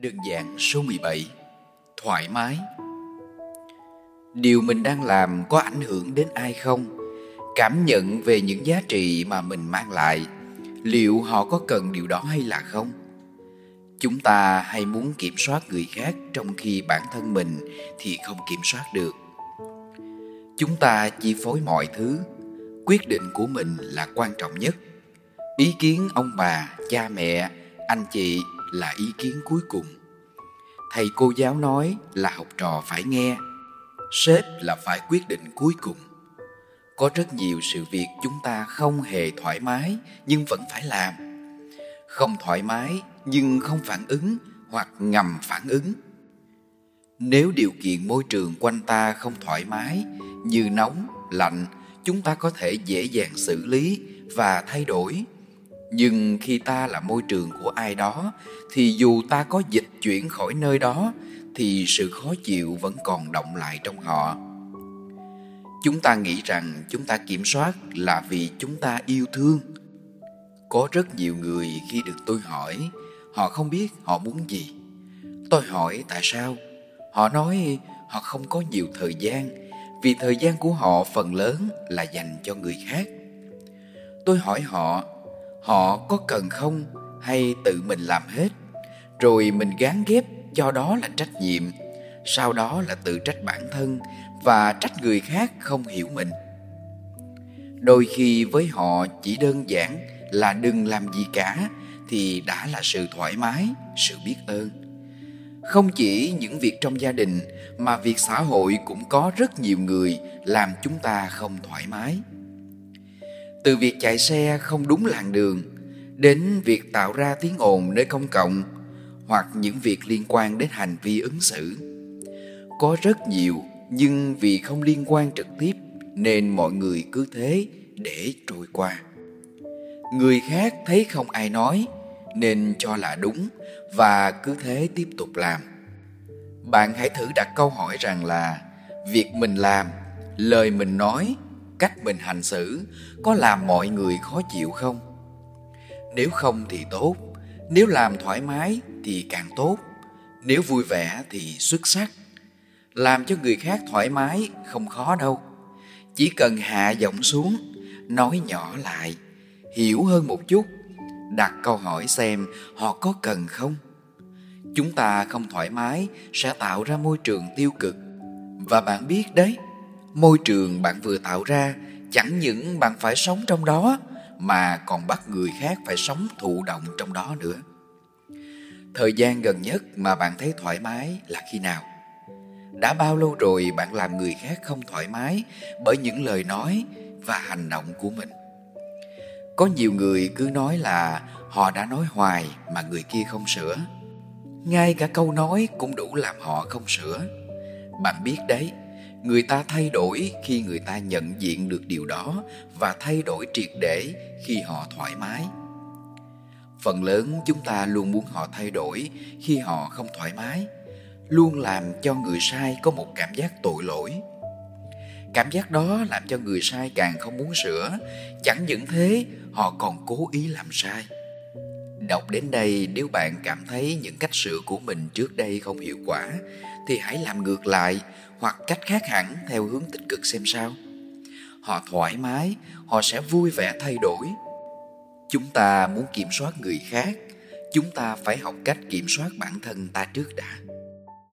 Đơn giản số 17 Thoải mái. Điều mình đang làm có ảnh hưởng đến ai không? Cảm nhận về những giá trị mà mình mang lại. Liệu họ có cần điều đó hay là không? Chúng ta hay muốn kiểm soát người khác trong khi bản thân mình thì không kiểm soát được. Chúng ta chi phối mọi thứ. Quyết định của mình là quan trọng nhất. Ý kiến ông bà, cha mẹ, anh chị là ý kiến cuối cùng. Thầy cô giáo nói là học trò phải nghe, sếp là phải quyết định cuối cùng. Có rất nhiều sự việc chúng ta không hề thoải mái nhưng vẫn phải làm. Không thoải mái nhưng không phản ứng hoặc ngầm phản ứng. Nếu điều kiện môi trường quanh ta không thoải mái, như nóng, lạnh, chúng ta có thể dễ dàng xử lý và thay đổi nhưng khi ta là môi trường của ai đó, thì dù ta có dịch chuyển khỏi nơi đó, thì sự khó chịu vẫn còn động lại trong họ. Chúng ta nghĩ rằng chúng ta kiểm soát là vì chúng ta yêu thương. Có rất nhiều người khi được tôi hỏi, họ không biết họ muốn gì. Tôi hỏi tại sao? Họ nói họ không có nhiều thời gian, vì thời gian của họ phần lớn là dành cho người khác. Tôi hỏi họ họ có cần không hay tự mình làm hết? Rồi mình gán ghép cho đó là trách nhiệm. Sau đó là tự trách bản thân và trách người khác không hiểu mình. Đôi khi với họ chỉ đơn giản là đừng làm gì cả thì đã là sự thoải mái, sự biết ơn. Không chỉ những việc trong gia đình mà việc xã hội cũng có rất nhiều người làm chúng ta không thoải mái từ việc chạy xe không đúng làn đường đến việc tạo ra tiếng ồn nơi công cộng hoặc những việc liên quan đến hành vi ứng xử. Có rất nhiều, nhưng vì không liên quan trực tiếp nên mọi người cứ thế để trôi qua. Người khác thấy không ai nói nên cho là đúng và cứ thế tiếp tục làm. Bạn hãy thử đặt câu hỏi rằng là, việc mình làm, lời mình nói cách mình hành xử có làm mọi người khó chịu không? Nếu không thì tốt, nếu làm thoải mái thì càng tốt, nếu vui vẻ thì xuất sắc. Làm cho người khác thoải mái không khó đâu. Chỉ cần hạ giọng xuống, nói nhỏ lại, hiểu hơn một chút, đặt câu hỏi xem họ có cần không? Chúng ta không thoải mái sẽ tạo ra môi trường tiêu cực. Và bạn biết đấy môi trường bạn vừa tạo ra, chẳng những bạn phải sống trong đó, mà còn bắt người khác phải sống thụ động trong đó nữa. Thời gian gần nhất mà bạn thấy thoải mái là khi nào? Đã bao lâu rồi bạn làm người khác không thoải mái bởi những lời nói và hành động của mình? Có nhiều người cứ nói là họ đã nói hoài mà người kia không sửa. Ngay cả câu nói cũng đủ làm họ không sửa. Bạn biết đấy người ta thay đổi khi người ta nhận diện được điều đó và thay đổi triệt để khi họ thoải mái. Phần lớn chúng ta luôn muốn họ thay đổi khi họ không thoải mái, luôn làm cho người sai có một cảm giác tội lỗi. Cảm giác đó làm cho người sai càng không muốn sửa, chẳng những thế, họ còn cố ý làm sai. Đọc đến đây, nếu bạn cảm thấy những cách sửa của mình trước đây không hiệu quả thì hãy làm ngược lại hoặc cách khác hẳn theo hướng tích cực xem sao. Họ thoải mái, họ sẽ vui vẻ thay đổi. Chúng ta muốn kiểm soát người khác, chúng ta phải học cách kiểm soát bản thân ta trước đã.